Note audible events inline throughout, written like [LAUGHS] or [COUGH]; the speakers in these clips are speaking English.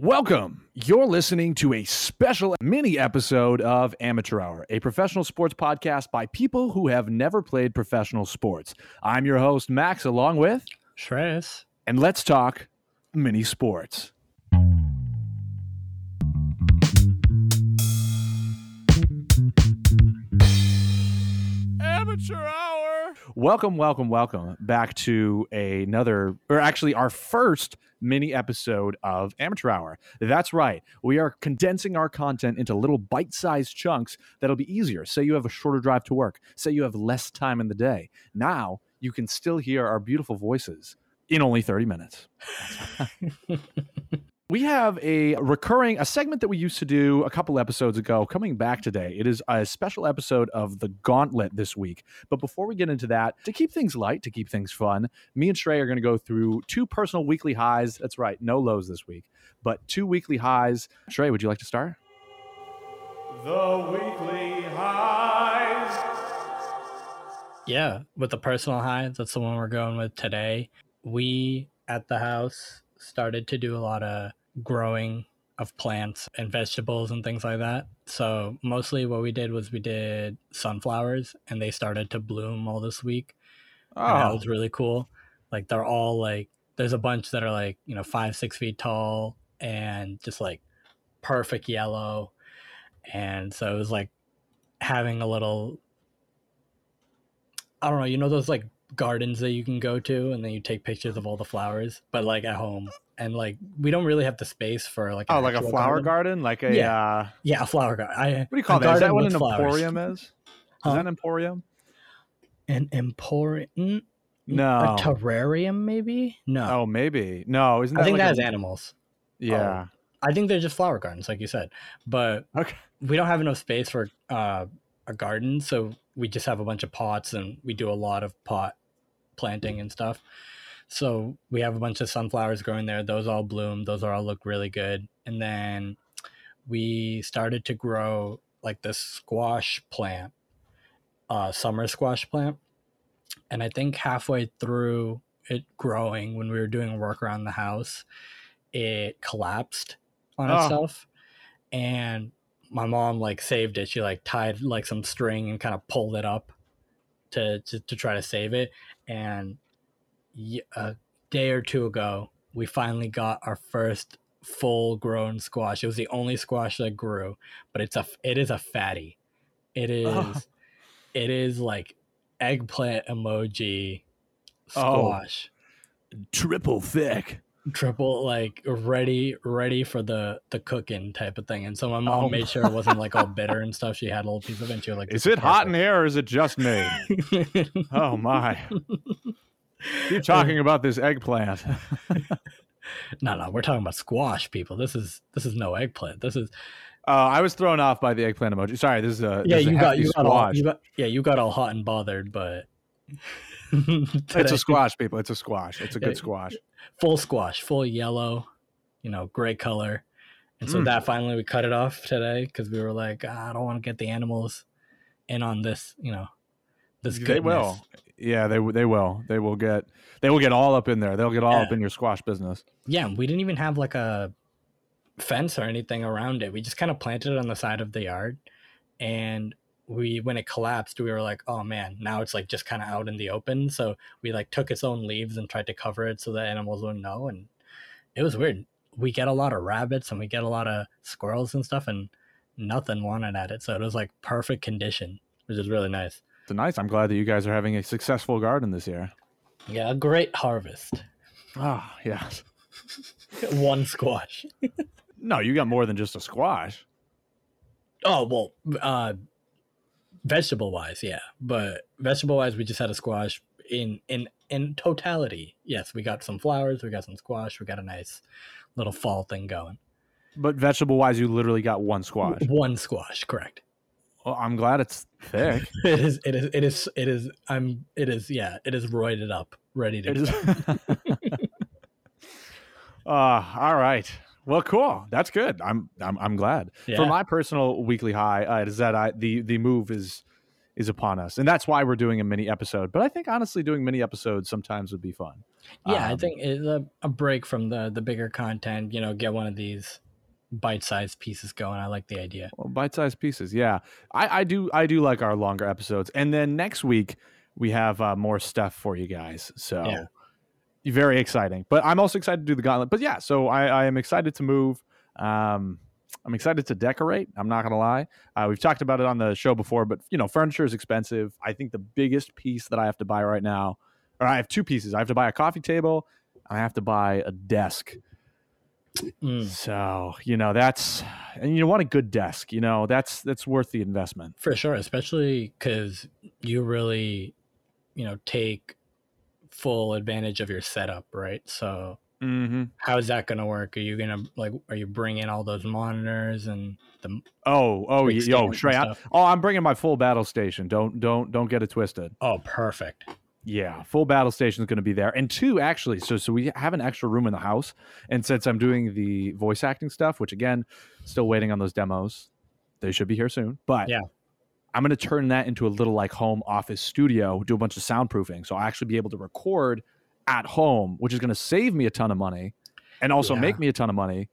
Welcome. You're listening to a special mini episode of Amateur Hour, a professional sports podcast by people who have never played professional sports. I'm your host, Max, along with, Shreyas. and let's talk mini sports. Amateur Hour. Welcome, welcome, welcome back to another, or actually our first mini episode of Amateur Hour. That's right. We are condensing our content into little bite sized chunks that'll be easier. Say you have a shorter drive to work, say you have less time in the day. Now you can still hear our beautiful voices in only 30 minutes. [LAUGHS] We have a recurring a segment that we used to do a couple episodes ago coming back today. It is a special episode of the Gauntlet this week. But before we get into that, to keep things light, to keep things fun, me and Shrey are going to go through two personal weekly highs. That's right, no lows this week, but two weekly highs. Shrey, would you like to start? The weekly highs. Yeah, with the personal high, that's the one we're going with today. We at the house started to do a lot of growing of plants and vegetables and things like that. So mostly what we did was we did sunflowers and they started to bloom all this week. And that Oh, was really cool. Like they're all like there's a bunch that are like, you know, five, six feet tall and just like perfect yellow. And so it was like having a little I don't know, you know those like gardens that you can go to and then you take pictures of all the flowers, but like at home. And like we don't really have the space for like oh, like a flower garden, like a Yeah. uh, Yeah, a flower garden. I, what do you call that? Is that what an flowers. emporium is? Is Huh? that an emporium? An emporium No. a terrarium maybe? No. Oh, maybe. No, isn't that I think like that a- has animals. Yeah. I think they're just flower gardens, like you said. But Okay. we don't have enough space for uh, a garden, so we just have a bunch of pots, and we do a lot of pot planting and stuff. So we have a bunch of sunflowers growing there. Those all bloom. Those all look really good. And then we started to grow like this squash plant, uh, summer squash plant. And I think halfway through it growing, when we were doing work around the house, it collapsed on Oh. itself. And my mom like saved it. She like tied like some string and kind of pulled it up to, to to try to save it. And a day or two ago, we finally got our first full grown squash. It was the only squash that grew, but it's a it is a fatty. It [LAUGHS] oh. is Oh. it is like eggplant emoji Oh. squash. Triple thick. Triple like ready ready for the the cooking type of thing. And so my mom Oh. made sure it wasn't like all bitter and stuff. She had a little piece of it and she was like Is it hot in here or is it just me? [LAUGHS] Oh my. Keep talking about this eggplant. [LAUGHS] no, no, we're talking about squash, people. This is this is no eggplant. This is Uh, I was thrown off by the eggplant emoji. Sorry, this is a yeah. this You got you got all you got yeah. You got all hot and bothered, but It's a squash, people. It's a squash. It's a good squash. full squash, full yellow, you know, gray color. And so Mm. that finally we cut it off today because we were like, "Ah, I don't want to get the animals in on this, you know, this They will. Yeah, they they will. They will get they will get all up in there. They'll get all Yeah. up in your squash business. Yeah, we didn't even have like a fence or anything around it. We just kind of planted it on the side of the yard. And we when it collapsed, we were like, oh man, now it's like just kind of out in the open. So we like took its own leaves and tried to cover it so the animals wouldn't know. And it was weird. We get a lot of rabbits and we get a lot of squirrels and stuff, and nothing wanted at it. So it was like perfect condition, which is really nice. It's nice. I'm glad that you guys are having a successful garden this year. Yeah, a great harvest. Ah, yes. [LAUGHS] One squash. [LAUGHS] No, you got more than just a squash. Oh well, uh, vegetable wise, yeah. But vegetable wise, we just had a squash. In in in totality, yes, we got some flowers, we got some squash, we got a nice little fall thing going. But vegetable wise, you literally got one squash. One squash, correct. Well, I'm glad it's thick. [LAUGHS] It is. It is. It is. It is. I'm. It is. Yeah. It is roided up, ready to. It is. go. uh, [LAUGHS] all right. Well, cool. That's good. I'm I'm I'm glad. Yeah. For my personal weekly high, uh, is that I the the move is is upon us, and that's why we're doing a mini episode. But I think honestly, doing mini episodes sometimes would be fun. Yeah, I Um, think it's a, a break from the the bigger content. You know, get one of these bite-sized pieces going. I like the idea. Well, bite-sized pieces. Yeah, I, I do. I do like our longer episodes. And then next week we have uh, more stuff for you guys. So Yeah. Very exciting. But I'm also excited to do the gauntlet. But yeah, so I, I am excited to move. Um, I'm excited to decorate. I'm not gonna lie. Uh, we've talked about it on the show before, but you know, furniture is expensive. I think the biggest piece that I have to buy right now, or I have two pieces. I have to buy a coffee table. And I have to buy a desk. Mm, So you know that's, and you want a good desk. You know that's that's worth the investment. for sure, especially because you really, you know, take full advantage of your setup, right? So Mm-hmm. how is that going to work? Are you going to like? Are you bringing all those monitors and the? Oh, oh, yo, Shrey. I, oh, I'm bringing my full battle station. Don't, don't, don't get it twisted. Oh, perfect. Yeah, full battle station is going to be there, and two actually. So, so we have an extra room in the house, and since I'm doing the voice acting stuff, which again, still waiting on those demos, they should be here soon. But Yeah. I'm going to turn that into a little like home office studio, do a bunch of soundproofing, so I'll actually be able to record at home, which is going to save me a ton of money, and also Yeah. make me a ton of money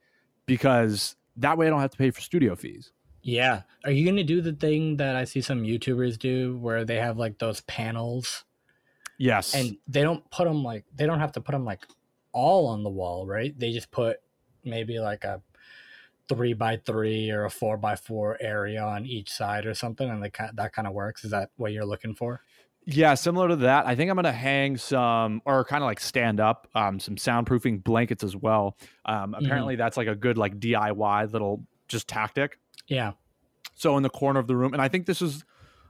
because that way I don't have to pay for studio fees. Yeah. Are you going to do the thing that I see some YouTubers do, where they have like those panels? Yes, and they don't put them like they don't have to put them like all on the wall right they just put maybe like a three by three or a four by four area on each side or something and ki- that kind of works is that what you're looking for Yeah, similar to that. I think I'm gonna hang some or kind of like stand up, um, some soundproofing blankets as well. Um, apparently that's like a good like DIY little just tactic. yeah So in the corner of the room, and I think this is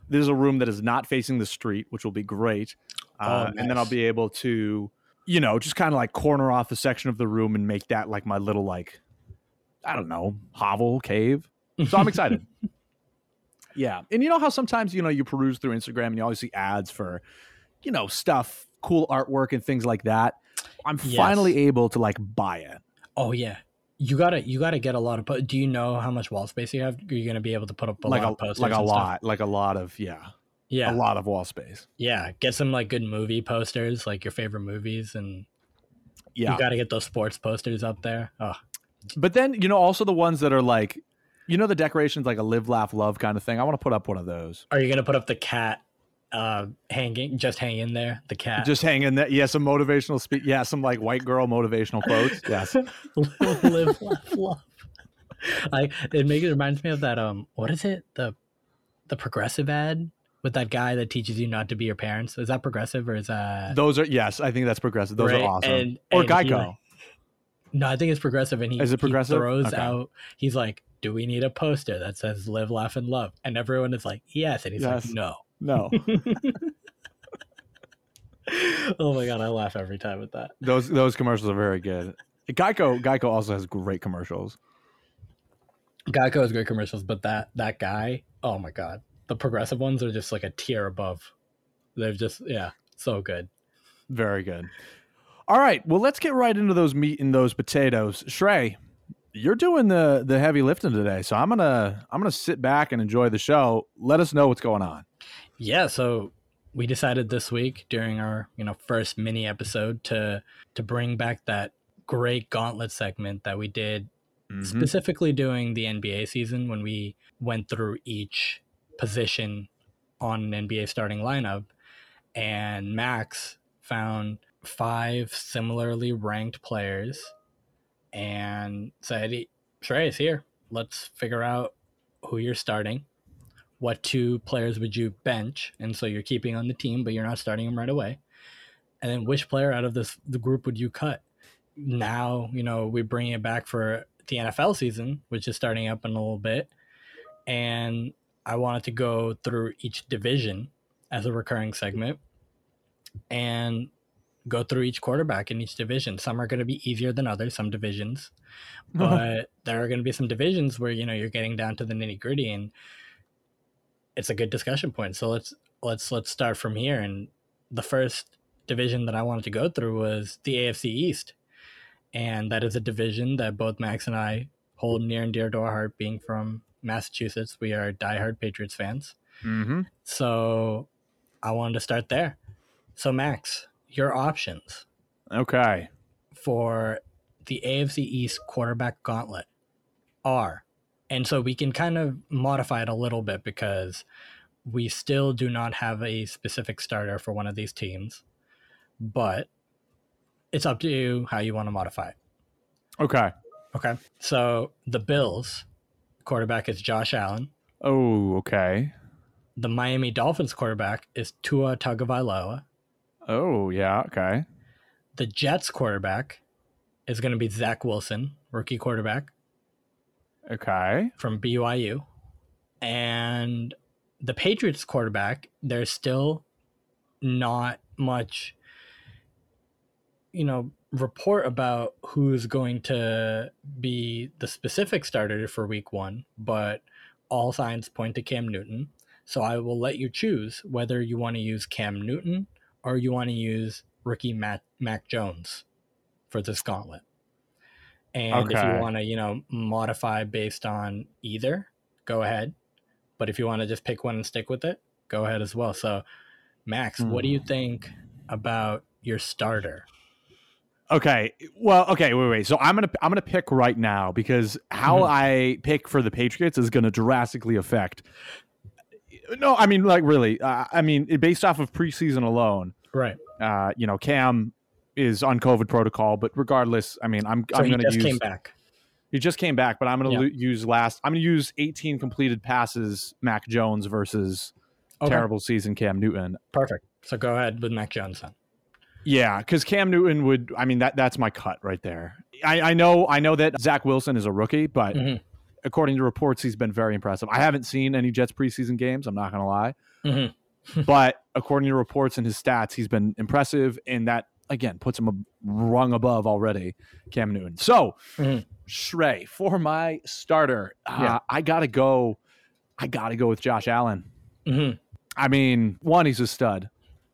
this is a room that is not facing the street, which will be great. Uh, Oh, And then I'll be able to, you know, just kind of like corner off a section of the room and make that like my little like, I don't know, hovel cave. So I'm [LAUGHS] excited. yeah. And you know how sometimes, you know, you peruse through Instagram and you always see ads for, you know, stuff, cool artwork and things like that. I'm Yes. finally able to like buy it. oh yeah you gotta you gotta get a lot of do you know how much wall space you have are you gonna be able to put up a like lot a of posters like a and stuff? lot, like a lot of yeah, yeah a lot of wall space. yeah get some like good movie posters like your favorite movies and Yeah. you gotta get those sports posters up there oh But then, you know, also the ones that are like, you know, the decorations like a live, laugh, love kind of thing. I want to put up one of those. Are you gonna put up the cat uh hanging just hang in there? The cat Just hang in that. Yeah, some motivational speech. Yeah, some like white girl motivational quotes. Yes. [LAUGHS] live laugh love. I it makes it reminds me of that um what is it? The the progressive ad with that guy that teaches you not to be your parents. Is that progressive or is that Those are, yes, I think that's progressive. Those Right, are awesome. and- or and he, Geico. like- No, I think it's progressive and he, Is it he progressive? throws Okay. out he's like, Do we need a poster that says live, laugh, and love? And everyone is like, Yes, and he's Yes. like, No. no, [LAUGHS] [LAUGHS] oh my god, I laugh every time with that. those those commercials are very good. Geico Geico also has great commercials. Geico has great commercials, but that that guy, oh my god, the progressive ones are just like a tier above. They're just yeah, so good. Very good. All right, well, let's get right into those meat and those potatoes. Shrey, you're doing the the heavy lifting today, so I'm gonna I'm gonna sit back and enjoy the show. Let us know what's going on. Yeah, so we decided this week during our you know first mini episode to to bring back that great gauntlet segment that we did Mhm. specifically during the NBA season when we went through each position on an NBA starting lineup, and Max found five similarly ranked players and said, is here, let's figure out who you're starting. What two players would you bench? And so you're keeping on the team, but you're not starting them right away. And then which player out of this the group would you cut? Now, you know, we bring it back for the NFL season, which is starting up in a little bit. And I wanted to go through each division as a recurring segment and go through each quarterback in each division. Some are going to be easier than others, some divisions, [LAUGHS] but there are going to be some divisions where you know you're getting down to the nitty gritty, and it's a good discussion point. So let's let's let's start from here. And the first division that I wanted to go through was the AFC East, and that is a division that both Max and I hold near and dear to our heart. Being from Massachusetts, we are diehard Patriots fans. Mm-hmm. So I wanted to start there. So Max, your options Okay. for the AFC East quarterback gauntlet are, and so we can kind of modify it a little bit because we still do not have a specific starter for one of these teams, but it's up to you how you want to modify it. Okay. Okay. So the Bills quarterback is Josh Allen. Oh, okay. The Miami Dolphins quarterback is Tua Tagovailoa. Oh, yeah. Okay. The Jets quarterback is going to be Zach Wilson, rookie quarterback Okay. from BYU. And the Patriots quarterback, there's still not much, you know, report about who's going to be the specific starter for week one, but all signs point to Cam Newton. So I will let you choose whether you want to use Cam Newton or you want to use rookie Matt, Mac Jones for this gauntlet. And if you want to, you know, modify based on either, go ahead. But if you want to just pick one and stick with it, go ahead as well. So, Max, what do you Hmm. think about your starter? Okay. Well, okay, wait, wait. So I'm gonna I'm gonna pick right now because how Mhm. I pick for the Patriots is gonna drastically affect. No, I mean, like really. Uh, I mean, based off of preseason alone, Right. uh, you know, Cam is on COVID protocol, but regardless, I mean, I'm So I'm gonna use. came back. He just came back, but I'm gonna Yeah. lo- use last. I'm gonna use 18 completed passes, Mac Jones versus Okay. terrible season Cam Newton. Perfect. So go ahead with Mac Jones then. Yeah, because Cam Newton would. I mean, that that's my cut right there. I, I know I know that Zach Wilson is a rookie, but Mhm. According to reports, he's been very impressive. I haven't seen any Jets preseason games. I'm not gonna lie, Mhm. [LAUGHS] but according to reports and his stats, he's been impressive, and that again puts him a rung above already. Cam Newton. So Mhm. Shrey for my starter, uh, I gotta go. I gotta go with Josh Allen. Mhm. I mean, one, he's a stud.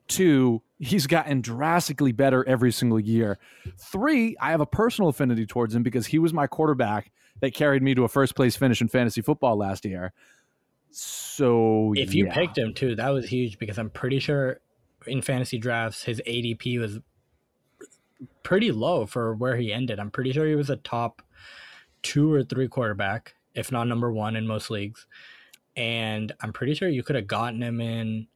Two, he's gotten drastically better every single year. Three, I have a personal affinity towards him because he was my quarterback that carried me to a first place finish in fantasy football last year. So If you yeah. picked him too, that was huge because I'm pretty sure in fantasy drafts his ADP was pretty low for where he ended. I'm pretty sure he was a top two or three quarterback, if not number one in most leagues. And I'm pretty sure you could have gotten him in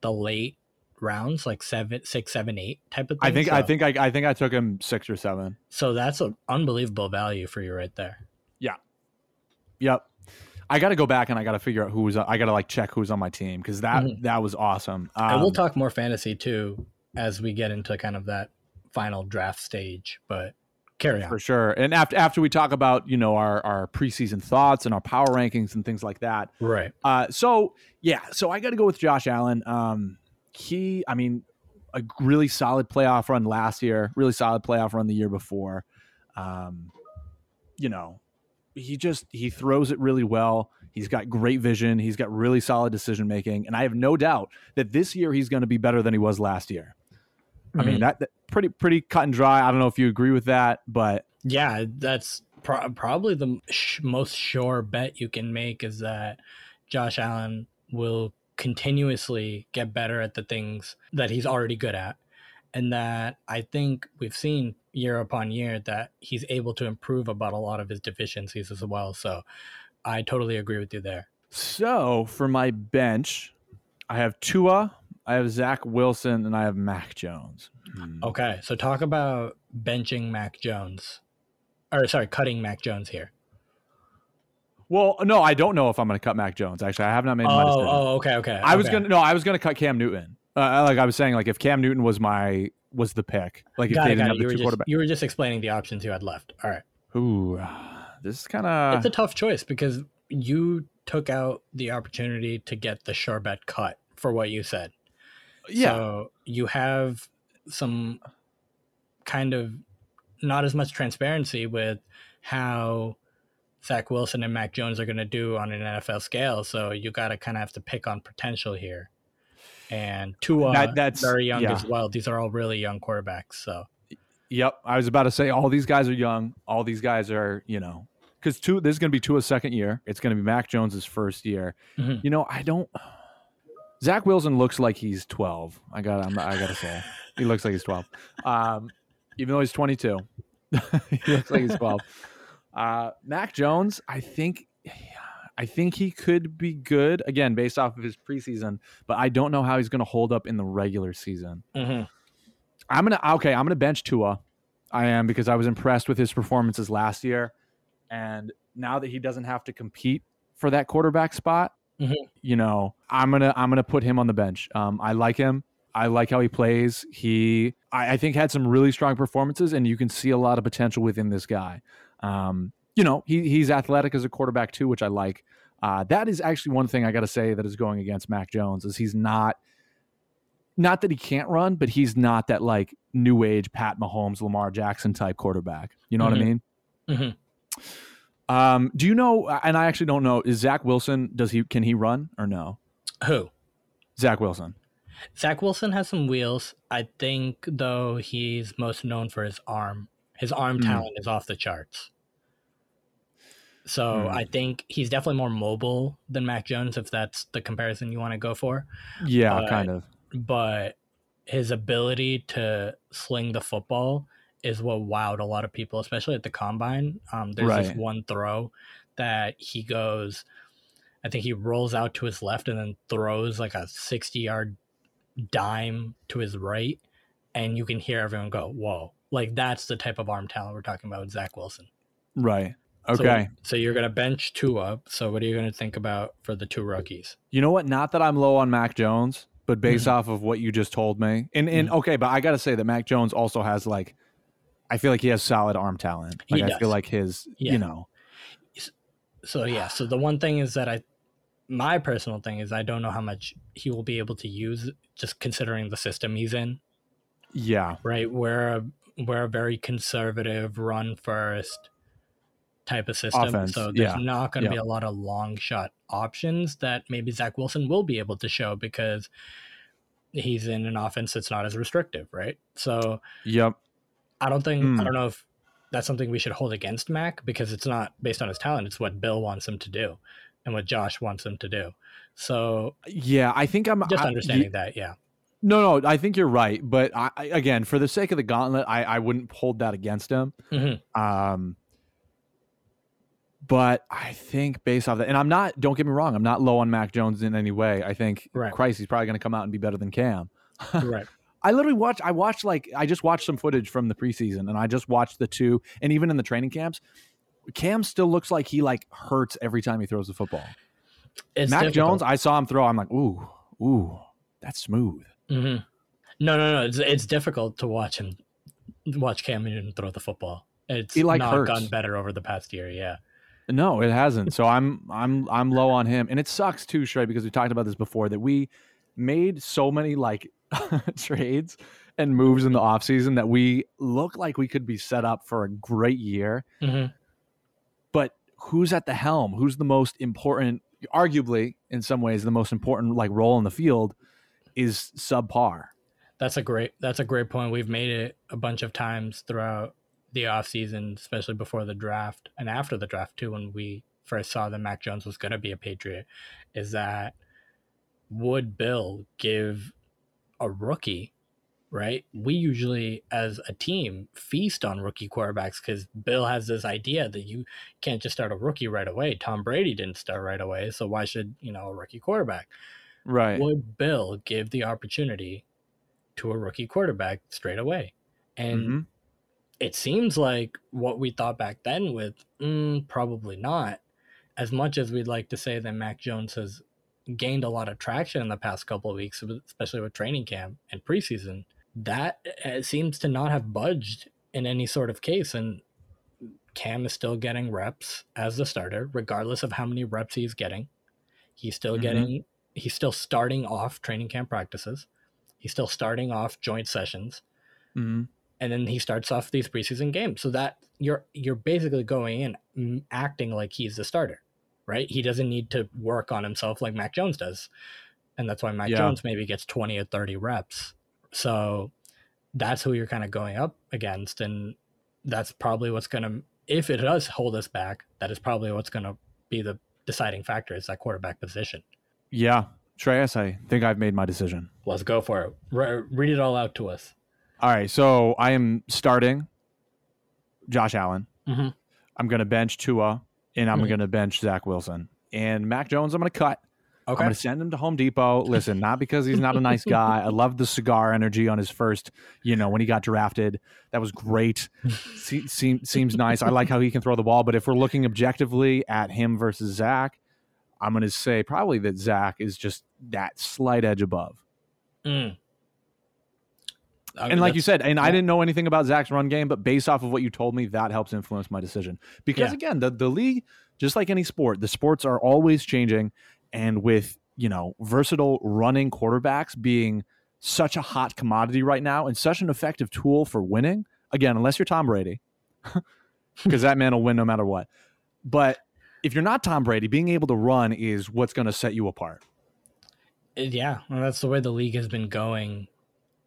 the late rounds, like seven, six, seven, eight type of thing. I think I think I, I think I took him six or seven. so. That's an unbelievable value for you right there. Yep. I got to go back and I got to figure out who was. I got to like check who's on my team because that Mhm. that was awesome. Um, and we'll talk more fantasy too as we get into kind of that final draft stage. But carry on. for sure. And after after we talk about you know our our preseason thoughts and our power rankings and things like that, Right. Uh, so yeah, so I got to go with Josh Allen. Um, he, I mean, a really solid playoff run last year, really solid playoff run the year before. Um, you know, he just he throws it really well. He's got great vision. He's got really solid decision making, and I have no doubt that this year he's going to be better than he was last year. I mean, mm-hmm. that, that pretty pretty cut and dry. I don't know if you agree with that, but Yeah, that's pro- probably the sh- most sure bet you can make is that Josh Allen will continuously get better at the things that he's already good at. And that I think we've seen year upon year that he's able to improve about a lot of his deficiencies as well. So I totally agree with you there. So for my bench, I have Tua, I have Zach Wilson, and I have Mac Jones. Hmm. Okay, so talk about benching Mac Jones. Or sorry, cutting Mac Jones here. Well, no, I don't know if I'm going to cut Mac Jones. Actually, I have not made my Oh, decision. oh, okay, okay. I was gonna no, I was gonna cut Cam Newton. Uh, like I was saying, like if Cam Newton was my was the pick, like if got they it, didn't have. You the were, two just, quarterback. you were just explaining the options you had left. All right. Ooh, this is kind of it's a tough choice because you took out the opportunity to get the sure bet cut for what you said. yeah. So you have some kind of not as much transparency with how Zach Wilson and Mac Jones are going to do on an NFL scale. So you got to kind of have to pick on potential here. And Tua, That- that's- very young yeah. as well. These are all really young quarterbacks. So Yep, I was about to say all these guys are young. All these guys are, you know, because two. This is going to be Tua's second year. It's going to be Mac Jones's first year. Mhm. You know, I don't. Zach Wilson looks like he's 12. I got I got to say. He looks like he's 12. Um, even though he's 22. [LAUGHS] he looks like he's 12. Uh, Mac Jones, I think I think he could be good again based off of his preseason, but I don't know how he's going to hold up in the regular season. Mm-hmm. I'm gonna okay. I'm gonna bench Tua. I am because I was impressed with his performances last year, and now that he doesn't have to compete for that quarterback spot, Mhm. you know, I'm gonna I'm gonna put him on the bench. Um, I like him. I like how he plays. He I, I think had some really strong performances, and you can see a lot of potential within this guy. Um, you know, he he's athletic as a quarterback too, which I like. Uh, that is actually one thing I got to say that is going against Mac Jones is he's not not that he can't run, but he's not that like new age Pat Mahomes, Lamar Jackson type quarterback. You know what I mean? Mhm. Um, do you know? And I actually don't know. Is Zach Wilson? Does he can he run or no? Who? Zach Wilson. Zach Wilson has some wheels. I think though he's most known for his arm. His arm Mm. talent is off the charts. So Mm. I think he's definitely more mobile than Mac Jones, if that's the comparison you want to go for. Yeah, Uh, kind of. But his ability to sling the football is what wowed a lot of people, especially at the combine. Um, there's this one throw that he goes, I think he rolls out to his left and then throws like a 60 yard dime to his right. And you can hear everyone go, whoa. Like that's the type of arm talent we're talking about with Zach Wilson. Right. So- Okay. So, you're going to bench Tua. So what are you going to think about for the two rookies? You know what? Not that I'm low on Mac Jones, but based Mm-hmm. off of what you just told me, and and okay, but I got to say that Mac Jones also has like, I feel like he has solid arm talent. He Like I feel like his, Yeah. you know, So yeah, so the one thing is that I my personal thing is I don't know how much he will be able to use just considering the system he's in, yeah, right? We're a, we're a very conservative run first type of system. Offense, so there's yeah, not going to be a lot of long shot options that maybe Zach Wilson will be able to show because he's in an offense that's not as restrictive, right? So yep, I don't think Hmm. I don't know if that's something we should hold against Mac because it's not based on his talent. It's what Bill wants him to do and what Josh wants him to do. So yeah. I think I'm just I- understanding that, yeah. No, no, I think you're right, but I, I- again, for the sake of the gauntlet, I, I wouldn't hold that against him. Mhm. Um, but I think based off that, and I'm not. Don't get me wrong, I'm not low on Mac Jones in any way. I think, Right. Christ, he's probably going to come out and be better than Cam. [LAUGHS] right. I literally watched. I watched like I just watched some footage from the preseason, and I just watched the two, and even in the training camps, Cam still looks like he like hurts every time he throws the football. It's Mac difficult. Jones, I saw him throw. I'm like, ooh, ooh, that's smooth. Mhm. No, no, no. It's it's difficult to watch him watch Cam Newton throw the football. It's He, like, not hurts. gotten better over the past year. Yeah. No, it hasn't. So I'm I'm I'm low on him, and it sucks too, Shrey, because we talked about this before that we made so many like [LAUGHS] trades and moves in the offseason that we look like we could be set up for a great year. Mhm. But who's at the helm? Who's the most important? Arguably, in some ways, the most important like role in the field is subpar. That's a great that's a great point. We've made it a bunch of times throughout the offseason, especially before the draft and after the draft too, when we first saw that Mac Jones was gonna be a Patriot, is that would Bill give a rookie, right? We usually as a team feast on rookie quarterbacks because Bill has this idea that you can't just start a rookie right away. Tom Brady didn't start right away, so why should, you know, a rookie quarterback? Right. would Bill give the opportunity to a rookie quarterback straight away? And Mhm. It seems like what we thought back then with mm, probably not. As much as we'd like to say that Mac Jones has gained a lot of traction in the past couple of weeks, especially with training camp and preseason, that uh, seems to not have budged in any sort of case. And Cam is still getting reps as the starter, regardless of how many reps he's getting. He's still Mhm. getting, he's still starting off training camp practices. He's still starting off joint sessions Mhm. And then he starts off these preseason games. So that you're you're basically going in mm, acting like he's the starter, right? He doesn't need to work on himself like Mac Jones does, and that's why Mac Yeah. Jones maybe gets twenty or thirty reps. So that's who you're kind of going up against, and that's probably what's going to if it does hold us back. That is probably what's going to be the deciding factor is that quarterback position. Yeah. Shreyas, I think I've made my decision. Let's go for it. Re- read it all out to us. All right, so I am starting Josh Allen. Mhm. I'm going to bench Tua, and I'm Mhm. going to bench Zach Wilson. And Mac Jones, I'm going to cut. Okay. I'm going to send him to Home Depot. Listen, not because he's not a nice [LAUGHS] guy. I love the cigar energy on his first, you know, when he got drafted. That was great. Se- seem, seems nice. I like how he can throw the ball. But if we're looking objectively at him versus Zach, I'm going to say probably that Zach is just that slight edge above. Mm. Okay, and like you said, and I didn't know anything about Zach's run game, but based off of what you told me, that helps influence my decision. Because Yeah. again, the the league, just like any sport, the sports are always changing, and with you know versatile running quarterbacks being such a hot commodity right now and such an effective tool for winning. Again, unless you're Tom Brady, [LAUGHS] because that man will win no matter what. But if you're not Tom Brady, being able to run is what's going to set you apart. Yeah, well, that's the way the league has been going,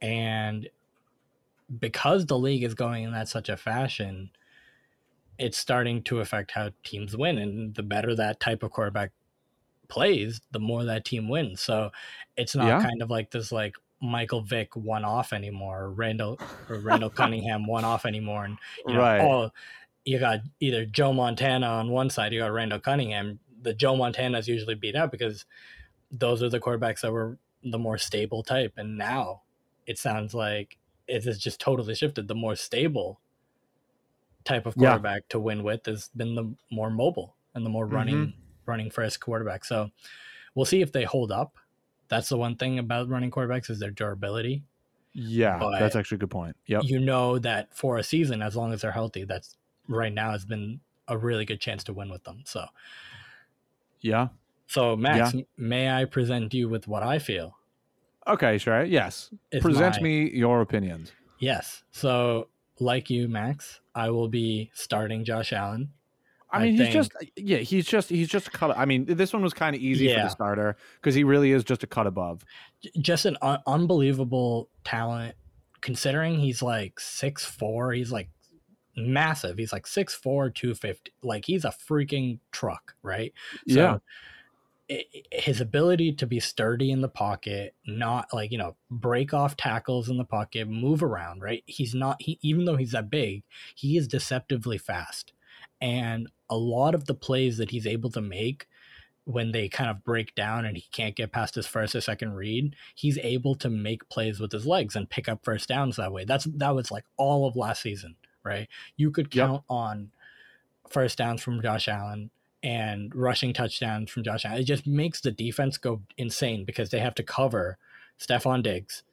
and because the league is going in that such a fashion, it's starting to affect how teams win. And the better that type of quarterback plays, the more that team wins. So it's not Yeah. kind of like this like Michael Vick one off anymore, or Randall or Randall Cunningham one off anymore, and you know, Right. oh, you got either Joe Montana on one side, you got Randall Cunningham. The Joe Montana's usually beat out because those are the quarterbacks that were the more stable type. And now it sounds like it has just totally shifted. The more stable type of Yeah. quarterback to win with has been the more mobile and the more running Mm-hmm. running first quarterback. So we'll see if they hold up. That's the one thing about running quarterbacks is their durability. Yeah, But- that's actually a good point. Yep. You know that for a season, as long as they're healthy, that's right now has been a really good chance to win with them. So Yeah. so Max, may I present you with what I feel? Okay, sure. Yes. Present my- me your opinions. Yes. So, like you, Max, I will be starting Josh Allen. I I mean, he's think- just yeah, he's just he's just a cut. I mean, this one was kind of easy for the starter because he really is just a cut above. Just an un- unbelievable talent, considering he's like six four. He's like massive. He's like 6'4", 250. Like he's a freaking truck, right? Yeah. His ability to be sturdy in the pocket, not like you know, break off tackles in the pocket, move around, right? He's not. He even though he's that big, he is deceptively fast, and a lot of the plays that he's able to make when they kind of break down and he can't get past his first or second read, he's able to make plays with his legs and pick up first downs that way. That's that was like all of last season, right? You could Yep. count on first downs from Josh Allen and rushing touchdowns from Josh Allen. It just makes the defense go insane because they have to cover Stefon Diggs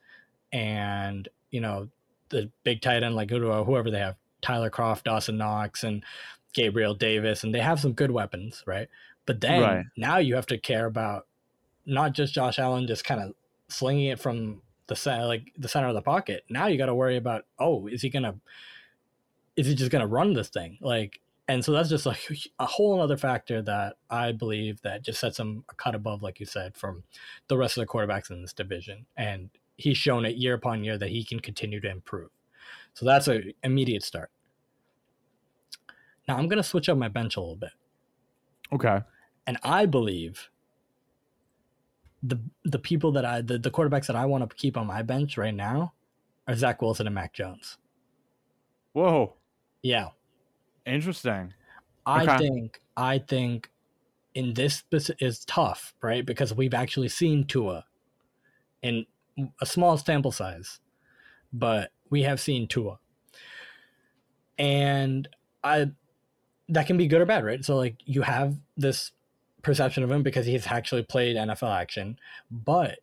and you know the big tight end like who- whoever they have, Tyler Kroft, Dawson Knox, and Gabriel Davis, and they have some good weapons, right? But then Right. now you have to care about not just Josh Allen just kind of slinging it from the center, like the center of the pocket. Now you got to worry about, oh, is he gonna, is he just gonna run this thing? Like, and so that's just like a whole other factor that I believe that just sets him a cut above, like you said, from the rest of the quarterbacks in this division. And he's shown it year upon year that he can continue to improve. So that's a immediate start. Now I'm gonna switch up my bench a little bit. Okay. and I believe the the people that I the, the quarterbacks that I want to keep on my bench right now are Zach Wilson and Mac Jones. Whoa. Yeah, Interesting. I Okay. think I think in this is tough, right? Because we've actually seen Tua in a small sample size, but we have seen Tua, and I that can be good or bad, right? So like you have this perception of him because he's actually played NFL action, but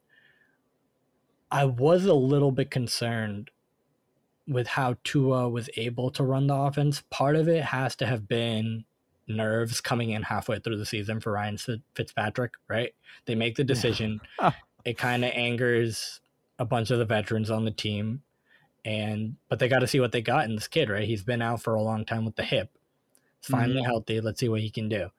I was a little bit concerned with how Tua was able to run the offense. Part of it has to have been nerves coming in halfway through the season for Ryan Fitzpatrick, right? They make the decision. it kind of angers a bunch of the veterans on the team and but they got to see what they got in this kid, right? He's been out for a long time with the hip. It's mm-hmm. finally healthy. Let's see what he can do.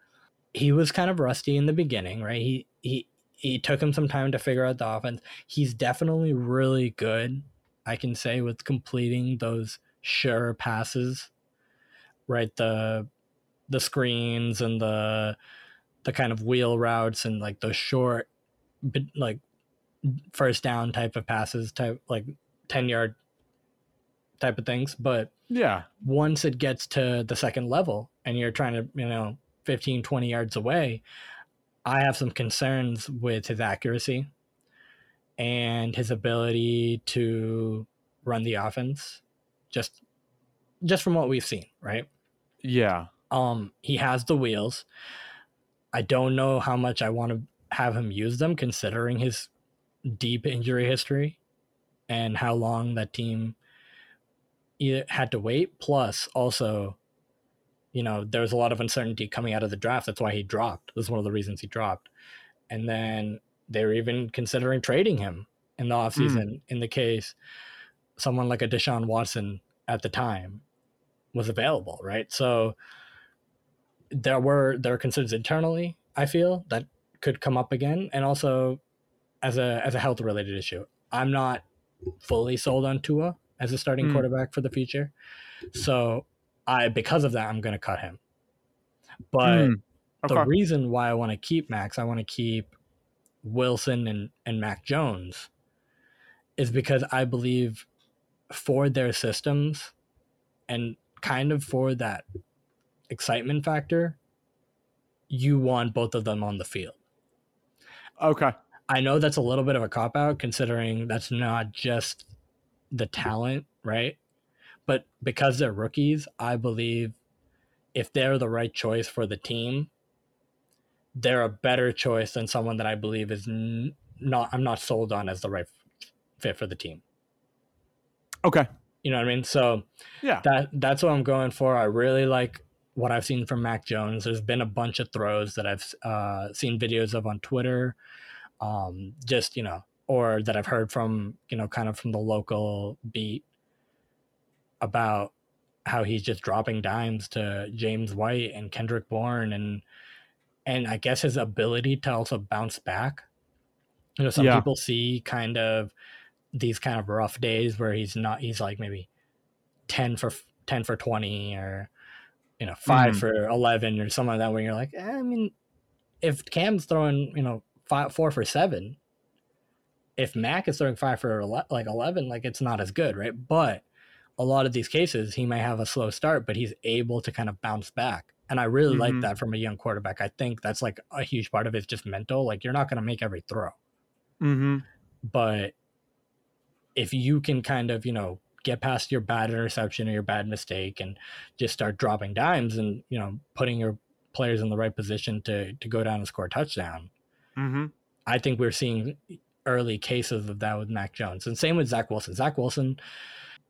He was kind of rusty in the beginning, right? He he he took him some time to figure out the offense. He's definitely really good, I can say, with completing those sure passes, right? The the screens and the the kind of wheel routes and like those short like first down type of passes, type like ten yard type of things. But yeah, once it gets to the second level and you're trying to you know 15, 20 yards away, I have some concerns with his accuracy and his ability to run the offense just just from what we've seen, right? Yeah. Um he has the wheels. I don't know how much I want to have him use them considering his deep injury history and how long that team had to wait plus also you know there was a lot of uncertainty coming out of the draft that's why he dropped that's one of the reasons he dropped and then they were even considering trading him in the offseason mm. in the case someone like a Deshaun Watson at the time was available, right? So there were there are concerns internally, I feel, that could come up again. And also as a as a health related issue. I'm not fully sold on Tua as a starting mm. quarterback for the future. So I because of that I'm gonna cut him. But mm. okay. the reason why I want to keep Max, I want to keep Wilson and, and Mac Jones is because I believe for their systems and kind of for that excitement factor, you want both of them on the field. Okay. I know that's a little bit of a cop out considering that's not just the talent, right? But because they're rookies, I believe if they're the right choice for the team, they're a better choice than someone that I believe is n- not I'm not sold on as the right fit for the team. Okay. You know what I mean? So yeah, that that's what I'm going for. I really like what I've seen from Mac Jones. There's been a bunch of throws that I've uh, seen videos of on Twitter, um, just you know, or that I've heard from you know, kind of from the local beat about how he's just dropping dimes to James White and Kendrick Bourne and and I guess his ability to also bounce back. You know, some yeah. people see kind of these kind of rough days where he's not he's like maybe 10 for 10 for 20 or you know 5 mm-hmm. for 11 or something like that where you're like eh, i mean if cam's throwing you know five, 4 for 7 if mac is throwing 5 for like 11 like it's not as good right but a lot of these cases he may have a slow start but he's able to kind of bounce back and i really mm-hmm. like that from a young quarterback i think that's like a huge part of it, just mental like you're not going to make every throw mm-hmm. but if you can kind of, you know, get past your bad interception or your bad mistake and just start dropping dimes and, you know, putting your players in the right position to to go down and score a touchdown. Mm-hmm. I think we're seeing early cases of that with Mac Jones. And same with Zach Wilson. Zach Wilson,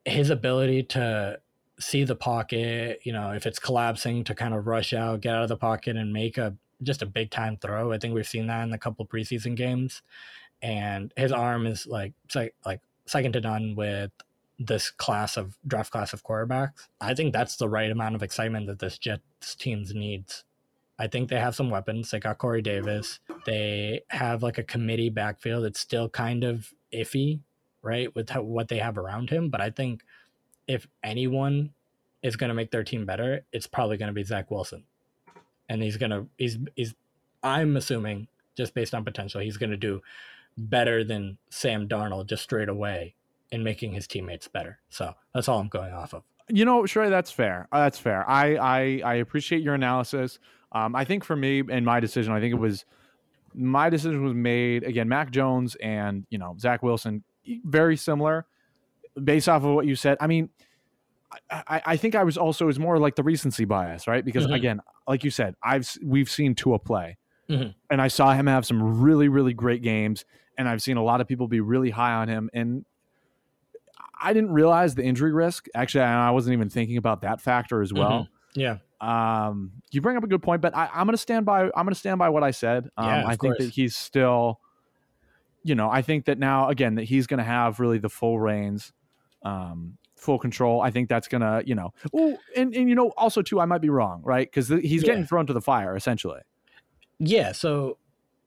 his ability to see the pocket, you know, if it's collapsing to kind of rush out, get out of the pocket and make a just a big time throw. I think we've seen that in a couple preseason games. And his arm is like like second to none with this class of draft class of quarterbacks. I think that's the right amount of excitement that this Jets teams needs. I think they have some weapons. They got Corey Davis. They have like a committee backfield. It's still kind of iffy, right, with how, what they have around him. But I think if anyone is going to make their team better, it's probably going to be Zach Wilson, and he's gonna he's he's I'm assuming just based on potential, he's going to do better than Sam Darnold just straight away in making his teammates better. So that's all I'm going off of. You know, sure, that's fair. Uh, that's fair. I, I I appreciate your analysis. Um, I think for me and my decision, I think it was my decision was made again. Mac Jones and you know Zach Wilson, very similar, based off of what you said. I mean, I, I think I was also is more like the recency bias, right? Because mm-hmm. again, like you said, I've we've seen Tua play, mm-hmm. and I saw him have some really really great games and I've seen a lot of people be really high on him. And I didn't realize the injury risk. Actually, I wasn't even thinking about that factor as well. Mm-hmm. Yeah. Um, you bring up a good point, but I, am going to stand by. I'm going to stand by what I said. Um, yeah, I think that he's still, you know, I think that now again that he's going to have really the full reins, um, full control. I think that's going to, you know, oh, and and you know, also too, I might be wrong, right? Because he's yeah. getting thrown to the fire essentially. Yeah. So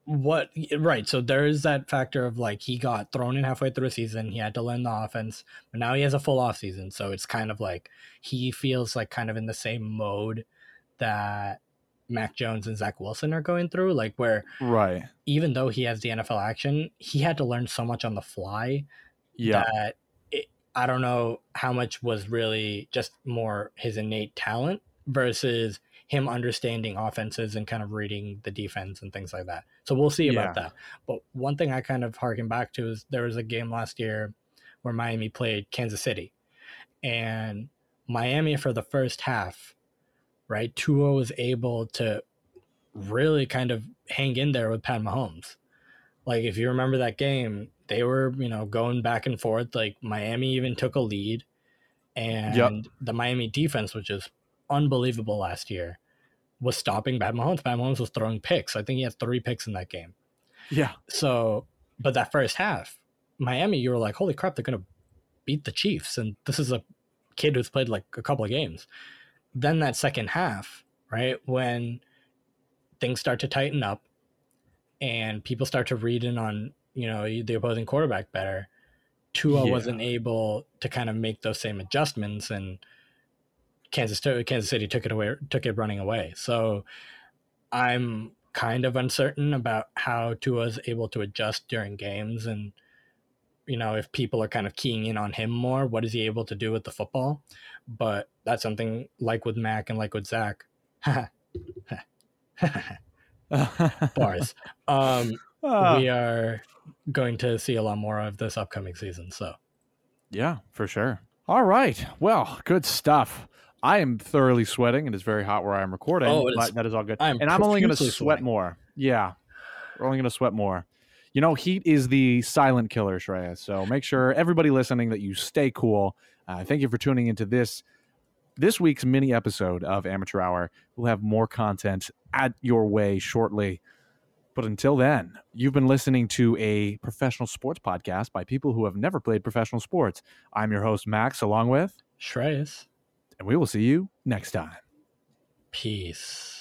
what right so there is that factor of like he got thrown in halfway through a season he had to learn the offense but now he has a full off season so it's kind of like he feels like kind of in the same mode that Mac Jones and Zach Wilson are going through, like where right. even though he has the NFL action, he had to learn so much on the fly Yeah. that I don't know how much was really just more his innate talent versus him understanding offenses and kind of reading the defense and things like that. So we'll see about Yeah. that. But one thing I kind of harken back to is there was a game last year where Miami played Kansas City, and Miami for the first half, right? Tua was able to really kind of hang in there with Pat Mahomes. Like if you remember that game, they were, you know, going back and forth. Like Miami even took a lead. And the Miami defense, which is unbelievable last year, was stopping Pat Mahomes. Pat Mahomes was throwing picks. I think he had three picks in that game. Yeah. So, but that first half, Miami, you were like, holy crap, they're going to beat the Chiefs. And this is a kid who's played like a couple of games. Then that second half, right, when things start to tighten up and people start to read in on, you know, the opposing quarterback better, Tua Yeah. wasn't able to kind of make those same adjustments and Kansas Kansas City took it away took it running away. So I'm kind of uncertain about how Tua's able to adjust during games and you know if people are kind of keying in on him more what is he able to do with the football but that's something like with Mac and like with Zach [LAUGHS] [LAUGHS] [LAUGHS] bars um Ah, we are going to see a lot more of this upcoming season so yeah, for sure. All right. Well, good stuff. I am thoroughly sweating. It is very hot where I am recording. Oh, is- that is all good. I am and I'm only going to sweat sweating. more. Yeah. We're only going to sweat more. You know, heat is the silent killer, Shreya. So make sure everybody listening that you stay cool. Uh, thank you for tuning into this this week's mini episode of Amateur Hour. We'll have more content at your way shortly. But until then, you've been listening to a professional sports podcast by people who have never played professional sports. I'm your host, Max, along with, Shreyas and we will see you next time. peace